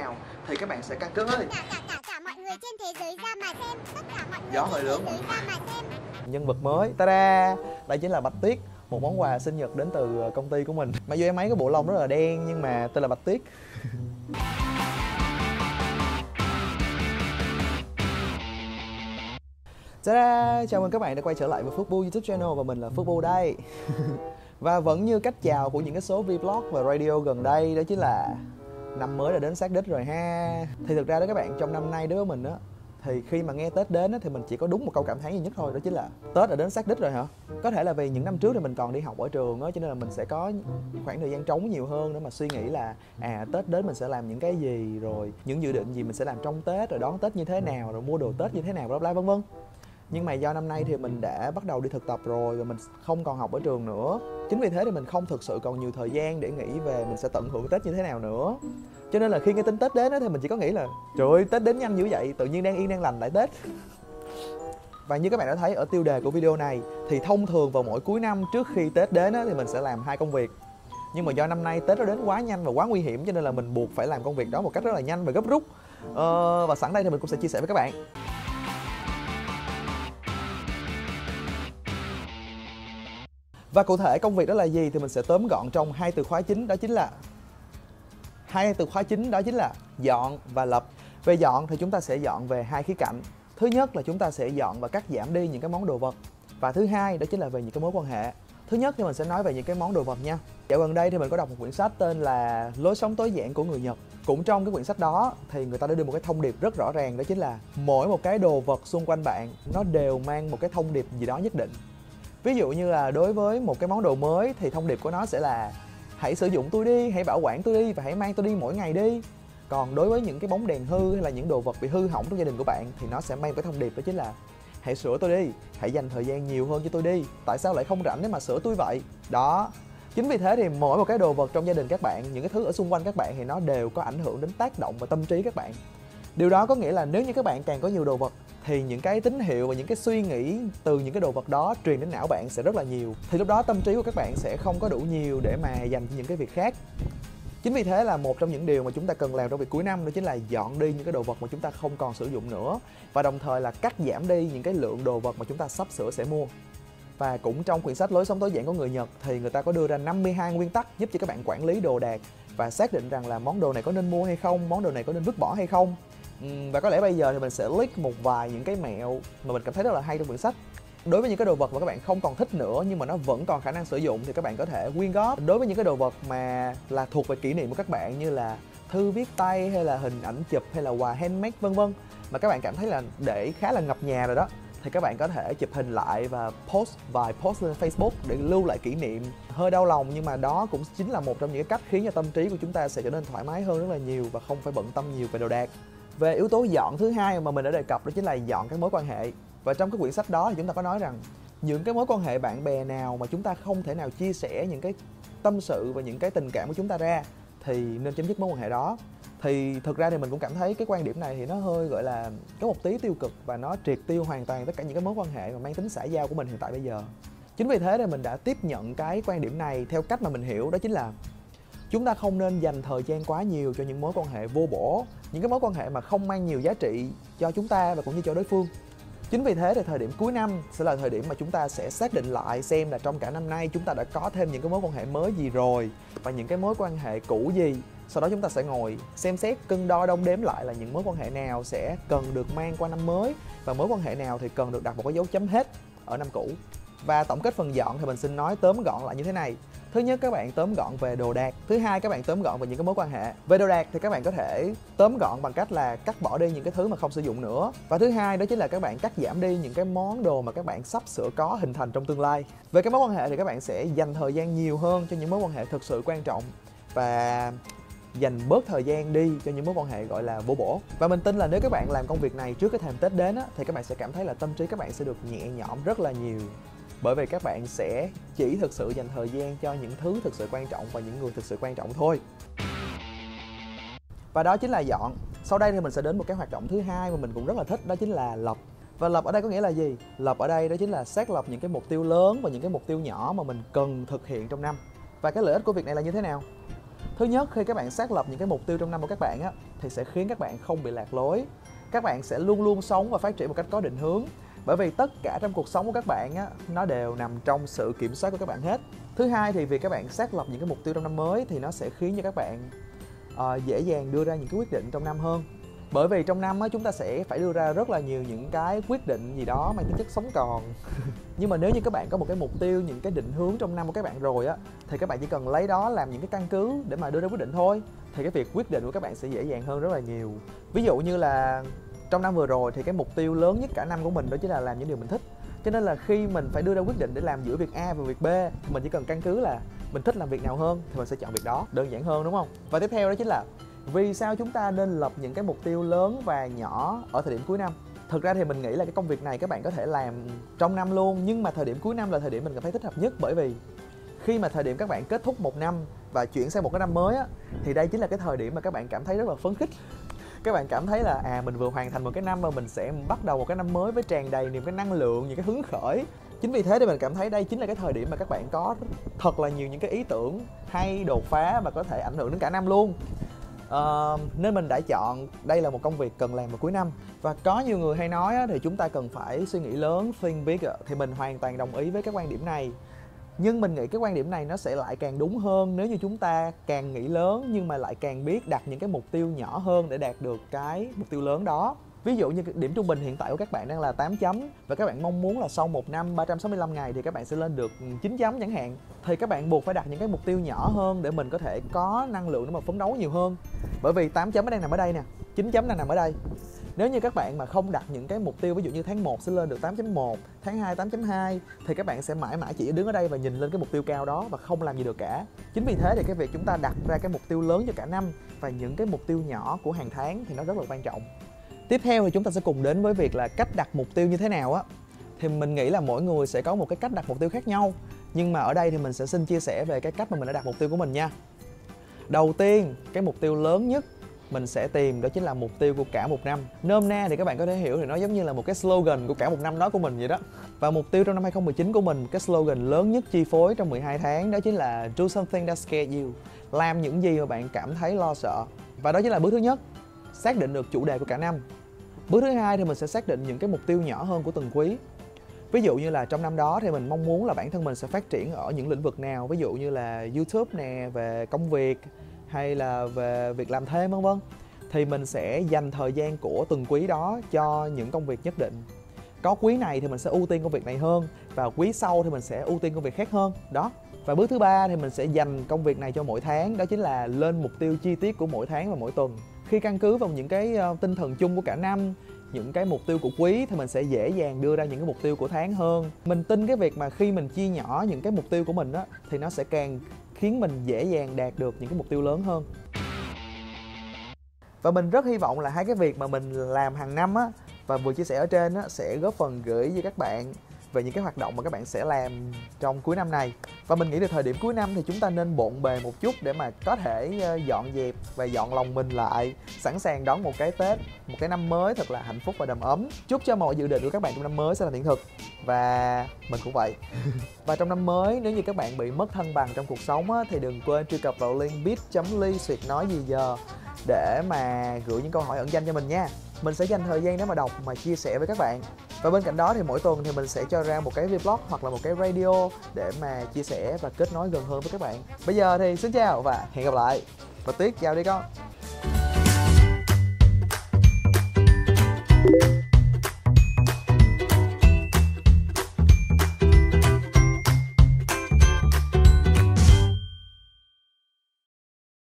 nào thì các bạn sẽ căn cứ ơi cả cả cả cả mọi người trên thế giới ra mà xem. Tất cả mọi người Gió hơi thế lớn. giới ra mà xem. Nhân vật mới ta-da! Đây chính là bạch tuyết một món quà sinh nhật đến từ ờ, công ty của mình. Mặc dù em ấy có bộ lông rất là đen nhưng mà tên là bạch tuyết. Ta-da! Chào mừng các bạn đã quay trở lại với Phước Bu YouTube channel và mình là Phước Bu đây. Và vẫn như cách chào của những cái số vlog và radio gần đây đó chính là Năm mới đã đến sát đích rồi ha. Thì thực ra đó các bạn trong năm nay đối với mình á thì khi mà nghe Tết đến á, thì mình chỉ có đúng một câu cảm thán duy nhất thôi đó chính là Tết đã đến sát đích rồi hả? Có thể là vì những năm trước thì mình còn đi học ở trường á cho nên là mình sẽ có khoảng thời gian trống nhiều hơn để mà suy nghĩ là à Tết đến mình sẽ làm những cái gì rồi những dự định gì mình sẽ làm trong Tết rồi đón Tết như thế nào rồi mua đồ Tết như thế nào bla bla vân vân nhưng mà do năm nay thì mình đã bắt đầu đi thực tập rồi và mình không còn học ở trường nữa. Chính vì thế thì mình không thực sự còn nhiều thời gian để nghĩ về mình sẽ tận hưởng tết như thế nào nữa. Cho nên là khi nghe tin tết đến thì mình chỉ có nghĩ là trời ơi tết đến nhanh dữ vậy tự nhiên đang yên đang lành lại tết. Và như các bạn đã thấy ở tiêu đề của video này thì thông thường vào mỗi cuối năm trước khi tết đến thì mình sẽ làm hai công việc. Nhưng mà do năm nay tết nó đến quá nhanh và quá nguy hiểm cho nên là mình buộc phải làm công việc đó một cách rất là nhanh và gấp rút. Ờ, và sẵn đây thì mình cũng sẽ chia sẻ với các bạn. Và cụ thể công việc đó là gì thì mình sẽ tóm gọn trong hai từ khóa chính, đó chính là hai từ khóa chính, đó chính là dọn và lập. Về dọn thì chúng ta sẽ dọn về hai khía cạnh. Thứ nhất là chúng ta sẽ dọn và cắt giảm đi những cái món đồ vật. Và thứ hai, đó chính là về những cái mối quan hệ. Thứ nhất thì mình sẽ nói về những cái món đồ vật nha. Dạo gần đây thì mình có đọc một quyển sách tên là Lối sống tối giản của người Nhật. Cũng trong cái quyển sách đó thì người ta đã đưa một cái thông điệp rất rõ ràng, đó chính là mỗi một cái đồ vật xung quanh bạn nó đều mang một cái thông điệp gì đó nhất định ví dụ như là đối với một cái món đồ mới thì thông điệp của nó sẽ là hãy sử dụng tôi đi, hãy bảo quản tôi đi và hãy mang tôi đi mỗi ngày đi. Còn đối với những cái bóng đèn hư hay là những đồ vật bị hư hỏng trong gia đình của bạn thì nó sẽ mang cái thông điệp đó chính là hãy sửa tôi đi, hãy dành thời gian nhiều hơn cho tôi đi. Tại sao lại không rảnh để mà sửa tôi vậy? Đó. Chính vì thế thì mỗi một cái đồ vật trong gia đình các bạn, những cái thứ ở xung quanh các bạn thì nó đều có ảnh hưởng đến tác động và tâm trí các bạn điều đó có nghĩa là nếu như các bạn càng có nhiều đồ vật thì những cái tín hiệu và những cái suy nghĩ từ những cái đồ vật đó truyền đến não bạn sẽ rất là nhiều. Thì lúc đó tâm trí của các bạn sẽ không có đủ nhiều để mà dành cho những cái việc khác. Chính vì thế là một trong những điều mà chúng ta cần làm trong việc cuối năm đó chính là dọn đi những cái đồ vật mà chúng ta không còn sử dụng nữa. Và đồng thời là cắt giảm đi những cái lượng đồ vật mà chúng ta sắp sửa sẽ mua. Và cũng trong quyển sách lối sống tối giản của người Nhật thì người ta có đưa ra 52 nguyên tắc giúp cho các bạn quản lý đồ đạc và xác định rằng là món đồ này có nên mua hay không, món đồ này có nên vứt bỏ hay không và có lẽ bây giờ thì mình sẽ list một vài những cái mẹo mà mình cảm thấy rất là hay trong quyển sách. Đối với những cái đồ vật mà các bạn không còn thích nữa nhưng mà nó vẫn còn khả năng sử dụng thì các bạn có thể quyên góp. Đối với những cái đồ vật mà là thuộc về kỷ niệm của các bạn như là thư viết tay hay là hình ảnh chụp hay là quà handmade, vân vân, mà các bạn cảm thấy là để khá là ngập nhà rồi đó, thì các bạn có thể chụp hình lại và post vài post lên Facebook để lưu lại kỷ niệm. Hơi đau lòng nhưng mà đó cũng chính là một trong những cái cách khiến cho tâm trí của chúng ta sẽ trở nên thoải mái hơn rất là nhiều và không phải bận tâm nhiều về đồ đạc về yếu tố dọn, thứ hai mà mình đã đề cập đó chính là dọn các mối quan hệ. Và trong cái quyển sách đó thì chúng ta có nói rằng, những cái mối quan hệ bạn bè nào mà chúng ta không thể nào chia sẻ những cái tâm sự và những cái tình cảm của chúng ta ra thì nên chấm dứt mối quan hệ đó. Thì thực ra thì mình cũng cảm thấy cái quan điểm này thì nó hơi, gọi là, có một tí tiêu cực và nó triệt tiêu hoàn toàn tất cả những cái mối quan hệ mà mang tính xã giao của mình hiện tại bây giờ. Chính vì thế thì mình đã tiếp nhận cái quan điểm này theo cách mà mình hiểu, đó chính là chúng ta không nên dành thời gian quá nhiều cho những mối quan hệ vô bổ, những cái mối quan hệ mà không mang nhiều giá trị cho chúng ta và cũng như cho đối phương. Chính vì thế thì thời điểm cuối năm sẽ là thời điểm mà chúng ta sẽ xác định lại xem là trong cả năm nay chúng ta đã có thêm những cái mối quan hệ mới gì rồi và những cái mối quan hệ cũ gì. Sau đó chúng ta sẽ ngồi xem xét, cân đo, đong đếm lại là những mối quan hệ nào sẽ cần được mang qua năm mới và mối quan hệ nào thì cần được đặt một cái dấu chấm hết ở năm cũ. Và tổng kết phần dọn thì mình xin nói tóm gọn lại như thế này thứ nhất các bạn tóm gọn về đồ đạc. Thứ hai các bạn tóm gọn về những cái mối quan hệ. Về đồ đạc thì các bạn có thể tóm gọn bằng cách là cắt bỏ đi những cái thứ mà không sử dụng nữa. Và thứ hai đó chính là các bạn cắt giảm đi những cái món đồ mà các bạn sắp sửa có hình thành trong tương lai. Về cái mối quan hệ thì các bạn sẽ dành thời gian nhiều hơn cho những mối quan hệ thực sự quan trọng và dành bớt thời gian đi cho những mối quan hệ gọi là vô bổ. Và mình tin là nếu các bạn làm công việc này trước cái thềm tết đến á, thì các bạn sẽ cảm thấy là tâm trí các bạn sẽ được nhẹ nhõm rất là nhiều bởi vì các bạn sẽ chỉ thực sự dành thời gian cho những thứ thực sự quan trọng và những người thực sự quan trọng thôi. Và đó chính là dọn. Sau đây thì mình sẽ đến một cái hoạt động thứ hai mà mình cũng rất là thích, đó chính là lập. Và lập ở đây có nghĩa là gì? Lập ở đây đó chính là xác lập những cái mục tiêu lớn và những cái mục tiêu nhỏ mà mình cần thực hiện trong năm. Và cái lợi ích của việc này là như thế nào? Thứ nhất, khi các bạn xác lập những cái mục tiêu trong năm của các bạn á, thì sẽ khiến các bạn không bị lạc lối. Các bạn sẽ luôn luôn sống và phát triển một cách có định hướng bởi vì tất cả trong cuộc sống của các bạn á nó đều nằm trong sự kiểm soát của các bạn hết. Thứ hai thì việc các bạn xác lập những cái mục tiêu trong năm mới thì nó sẽ khiến cho các bạn uh, dễ dàng đưa ra những cái quyết định trong năm hơn. Bởi vì trong năm á chúng ta sẽ phải đưa ra rất là nhiều những cái quyết định gì đó mang tính chất sống còn. Nhưng mà nếu như các bạn có một cái mục tiêu những cái định hướng trong năm của các bạn rồi á thì các bạn chỉ cần lấy đó làm những cái căn cứ để mà đưa ra quyết định thôi thì cái việc quyết định của các bạn sẽ dễ dàng hơn rất là nhiều. Ví dụ như là trong năm vừa rồi thì cái mục tiêu lớn nhất cả năm của mình đó chính là làm những điều mình thích. Cho nên là khi mình phải đưa ra quyết định để làm giữa việc A và việc B thì mình chỉ cần căn cứ là mình thích làm việc nào hơn thì mình sẽ chọn việc đó, đơn giản hơn, đúng không? Và tiếp theo đó chính là vì sao chúng ta nên lập những cái mục tiêu lớn và nhỏ ở thời điểm cuối năm? Thực ra thì mình nghĩ là cái công việc này các bạn có thể làm trong năm luôn, nhưng mà thời điểm cuối năm là thời điểm mình cảm thấy thích hợp nhất bởi vì khi mà thời điểm các bạn kết thúc một năm và chuyển sang một cái năm mới á, thì đây chính là cái thời điểm mà các bạn cảm thấy rất là phấn khích các bạn cảm thấy là à mình vừa hoàn thành một cái năm và mình sẽ bắt đầu một cái năm mới với tràn đầy niềm cái năng lượng những cái hứng khởi. Chính vì thế thì mình cảm thấy đây chính là cái thời điểm mà các bạn có thật là nhiều những cái ý tưởng hay đột phá và có thể ảnh hưởng đến cả năm luôn. Uh, nên mình đã chọn đây là một công việc cần làm vào cuối năm. Và có nhiều người hay nói á, thì chúng ta cần phải suy nghĩ lớn think big thì mình hoàn toàn đồng ý với cái quan điểm này nhưng mình nghĩ cái quan điểm này nó sẽ lại càng đúng hơn nếu như chúng ta càng nghĩ lớn nhưng mà lại càng biết đặt những cái mục tiêu nhỏ hơn để đạt được cái mục tiêu lớn đó Ví dụ như điểm trung bình hiện tại của các bạn đang là 8 chấm và các bạn mong muốn là sau một năm 365 ngày thì các bạn sẽ lên được 9 chấm chẳng hạn thì các bạn buộc phải đặt những cái mục tiêu nhỏ hơn để mình có thể có năng lượng để mà phấn đấu nhiều hơn. Bởi vì 8 chấm đang nằm ở đây nè, 9 chấm đang nằm ở đây. Nếu như các bạn mà không đặt những cái mục tiêu ví dụ như tháng 1 sẽ lên được 8.1, tháng 2 8.2 thì các bạn sẽ mãi mãi chỉ đứng ở đây và nhìn lên cái mục tiêu cao đó và không làm gì được cả. Chính vì thế thì cái việc chúng ta đặt ra cái mục tiêu lớn cho cả năm và những cái mục tiêu nhỏ của hàng tháng thì nó rất là quan trọng. Tiếp theo thì chúng ta sẽ cùng đến với việc là cách đặt mục tiêu như thế nào á. Thì mình nghĩ là mỗi người sẽ có một cái cách đặt mục tiêu khác nhau nhưng mà ở đây thì mình sẽ xin chia sẻ về cái cách mà mình đã đặt mục tiêu của mình nha. Đầu tiên cái mục tiêu lớn nhất mình sẽ tìm đó chính là mục tiêu của cả một năm. Nôm na thì các bạn có thể hiểu thì nó giống như là một cái slogan của cả một năm đó của mình vậy đó. Và mục tiêu trong năm 2019 của mình, cái slogan lớn nhất chi phối trong 12 tháng đó chính là do something that scares you làm những gì mà bạn cảm thấy lo sợ. Và đó chính là bước thứ nhất, xác định được chủ đề của cả năm. Bước thứ hai thì mình sẽ xác định những cái mục tiêu nhỏ hơn của từng quý. Ví dụ như là trong năm đó thì mình mong muốn là bản thân mình sẽ phát triển ở những lĩnh vực nào. Ví dụ như là youtube nè, về công việc hay là về việc làm thêm, vân vân, thì mình sẽ dành thời gian của từng quý đó cho những công việc nhất định. Có quý này thì mình sẽ ưu tiên công việc này hơn và quý sau thì mình sẽ ưu tiên công việc khác hơn, đó. Và bước thứ ba thì mình sẽ dành công việc này cho mỗi tháng, đó chính là lên mục tiêu chi tiết của mỗi tháng và mỗi tuần. Khi căn cứ vào những cái ờ, tinh thần chung của cả năm, những cái mục tiêu của quý thì mình sẽ dễ dàng đưa ra những cái mục tiêu của tháng hơn. Mình tin cái việc mà khi mình chia nhỏ những cái mục tiêu của mình á, thì nó sẽ càng khiến mình dễ dàng đạt được những cái mục tiêu lớn hơn. Và mình rất hy vọng là hai cái việc mà mình làm hàng năm á và vừa chia sẻ ở trên á sẽ góp phần gửi cho các bạn về những cái hoạt động mà các bạn sẽ làm trong cuối năm này. Và mình nghĩ là thời điểm cuối năm thì chúng ta nên bộn bề một chút để mà có thể ờ, dọn dẹp và dọn lòng mình lại sẵn sàng đón một cái tết một cái năm mới thật là hạnh phúc và đầm ấm. Chúc cho mọi dự định của các bạn trong năm mới sẽ là hiện thực. Và mình cũng vậy. Và trong năm mới nếu như các bạn bị mất thăng bằng trong cuộc sống á, thì đừng quên truy cập vào link bit.ly suyệt nói gì giờ để mà gửi những câu hỏi ẩn danh cho mình nha. Mình sẽ dành thời gian để mà đọc mà chia sẻ với các bạn và bên cạnh đó thì mỗi tuần thì mình sẽ cho ra một cái vlog hoặc là một cái radio để mà chia sẻ và kết nối gần hơn với các bạn. Bây giờ thì xin chào và hẹn gặp lại. Và tuyết, chào đi con.